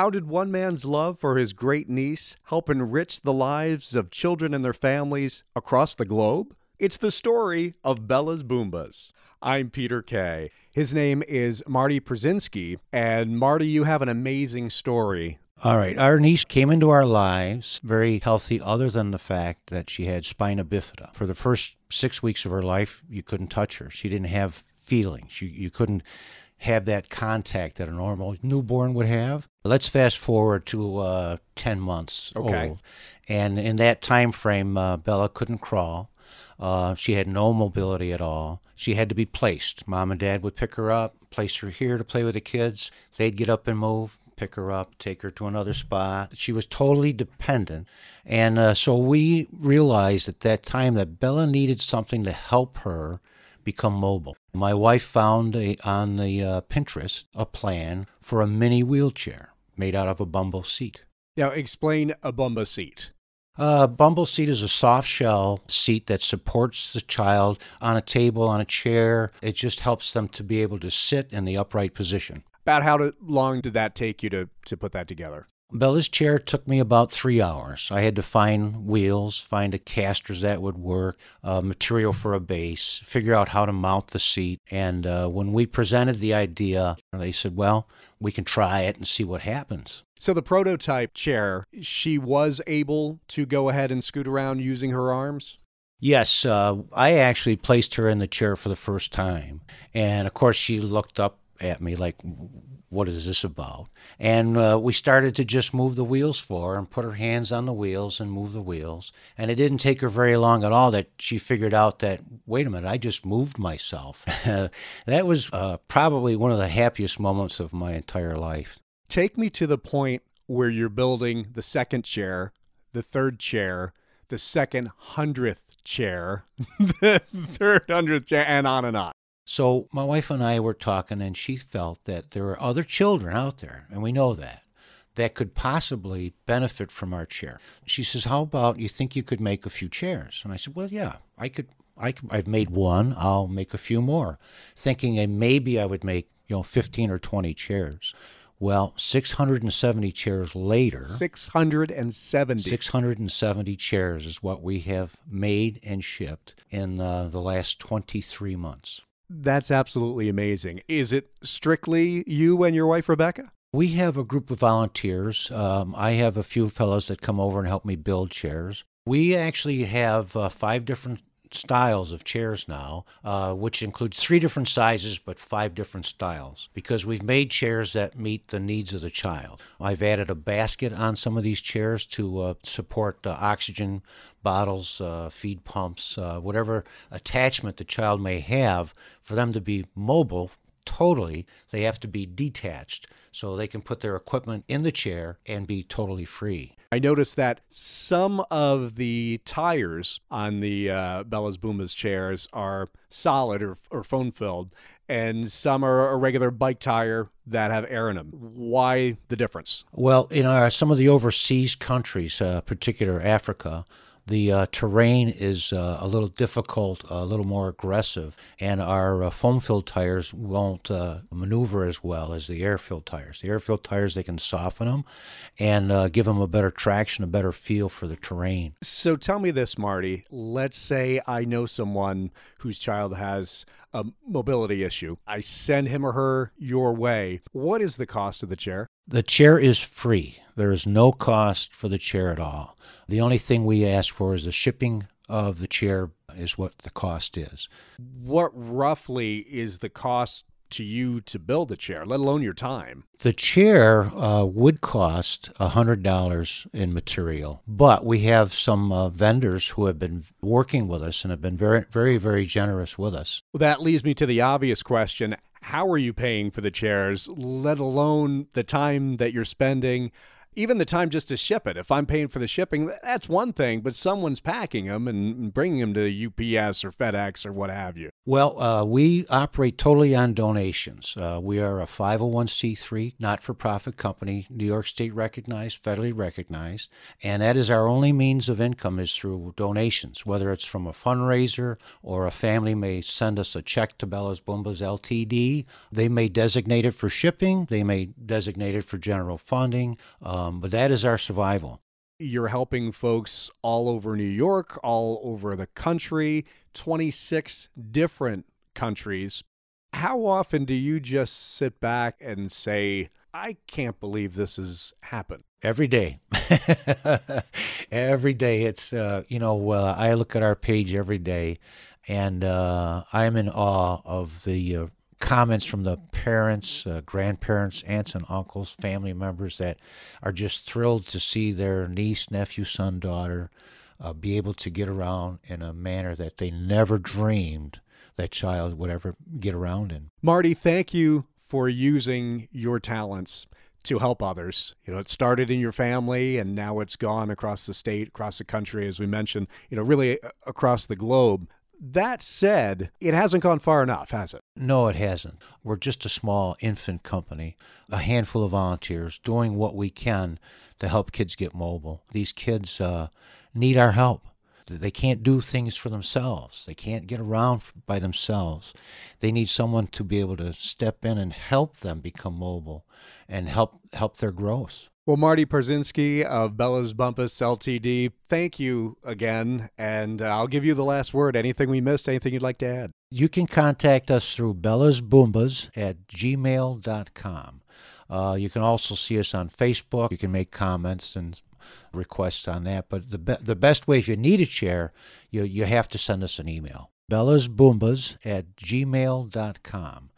How did one man's love for his great niece help enrich the lives of children and their families across the globe? It's the story of Bella's Bumbas. I'm Peter Kaye. His name is Marty Parzynski. And Marty, you have an amazing story all right. Our niece came into our lives very healthy, other than the fact that she had spina bifida. For the first six weeks of her life, you couldn't touch her. She didn't have feelings. You, you couldn't have that contact that a normal newborn would have. Let's fast forward to uh, 10 months okay. old. And in that time frame, uh, Bella couldn't crawl. Uh, she had no mobility at all. She had to be placed. Mom and dad would pick her up, place her here to play with the kids. They'd get up and move pick her up, take her to another spot. She was totally dependent. And uh, so we realized at that time that Bella needed something to help her become mobile. My wife found a, on the uh, Pinterest a plan for a mini wheelchair made out of a bumble seat. Now, explain a bumble seat. A bumble seat is a soft shell seat that supports the child on a table, on a chair. It just helps them to be able to sit in the upright position. About how to, long did that take you to, to put that together? Bella's chair took me about three hours. I had to find wheels, find a casters that would work, uh, material for a base, figure out how to mount the seat. And uh, when we presented the idea, they said, well, we can try it and see what happens. So the prototype chair, she was able to go ahead and scoot around using her arms? Yes, uh, I actually placed her in the chair for the first time. And of course, she looked up at me like, what is this about? And uh, we started to just move the wheels for her and put her hands on the wheels and move the wheels. And it didn't take her very long at all that she figured out that, wait a minute, I just moved myself. that was uh, probably one of the happiest moments of my entire life. Take me to the point where you're building the second chair, the third chair, the second hundredth chair, the third hundredth chair, and on and on. So my wife and I were talking, and she felt that there are other children out there, and we know that, that could possibly benefit from our chair. She says, "How about you think you could make a few chairs?" And I said, "Well, yeah, I could. I have made one. I'll make a few more, thinking that maybe I would make you know 15 or 20 chairs." Well, 670 chairs later. 670. 670 chairs is what we have made and shipped in uh, the last 23 months. That's absolutely amazing. Is it strictly you and your wife, Rebecca? We have a group of volunteers. Um, I have a few fellows that come over and help me build chairs. We actually have uh, five different styles of chairs now, uh, which includes three different sizes but five different styles, because we've made chairs that meet the needs of the child. I've added a basket on some of these chairs to uh, support uh, oxygen bottles, uh, feed pumps, uh, whatever attachment the child may have for them to be mobile totally, they have to be detached so they can put their equipment in the chair and be totally free. I noticed that some of the tires on the uh, Bella's Bumbas chairs are solid or, or foam filled, and some are a regular bike tire that have air in them. Why the difference? Well, in our, some of the overseas countries, uh, particular Africa, the uh, terrain is uh, a little difficult, a little more aggressive, and our uh, foam filled tires won't uh, maneuver as well as the air filled tires. The air filled tires, they can soften them and uh, give them a better traction, a better feel for the terrain. So tell me this, Marty. Let's say I know someone whose child has a mobility issue. I send him or her your way. What is the cost of the chair? The chair is free. There is no cost for the chair at all. The only thing we ask for is the shipping of the chair is what the cost is. What roughly is the cost to you to build a chair, let alone your time? The chair uh, would cost $100 in material, but we have some uh, vendors who have been working with us and have been very, very, very generous with us. Well, that leads me to the obvious question how are you paying for the chairs, let alone the time that you're spending even the time just to ship it. If I'm paying for the shipping, that's one thing, but someone's packing them and bringing them to UPS or FedEx or what have you. Well, uh, we operate totally on donations. Uh, we are a 501c3 not for profit company, New York State recognized, federally recognized, and that is our only means of income is through donations, whether it's from a fundraiser or a family may send us a check to Bella's Bumbas LTD. They may designate it for shipping, they may designate it for general funding. Uh, um, but that is our survival. You're helping folks all over New York, all over the country, 26 different countries. How often do you just sit back and say, I can't believe this has happened? Every day. every day. It's, uh, you know, uh, I look at our page every day and uh, I'm in awe of the uh, comments from the parents, uh, grandparents, aunts, and uncles, family members that are just thrilled to see their niece, nephew, son, daughter uh, be able to get around in a manner that they never dreamed that child would ever get around in. Marty, thank you for using your talents to help others. You know, it started in your family and now it's gone across the state, across the country, as we mentioned, you know, really uh, across the globe. That said, it hasn't gone far enough, has it? No, it hasn't. We're just a small infant company, a handful of volunteers doing what we can to help kids get mobile. These kids uh, need our help. They can't do things for themselves. They can't get around by themselves. They need someone to be able to step in and help them become mobile and help help their growth. Well, Marty Parzynski of Bella's Bumbas Ltd., thank you again. And uh, I'll give you the last word. Anything we missed, anything you'd like to add? You can contact us through Bella's Bumbas at gmail.com. Uh, you can also see us on Facebook. You can make comments and requests on that. But the, be- the best way, if you need a chair, you, you have to send us an email. Bella's Bumbas at gmail.com.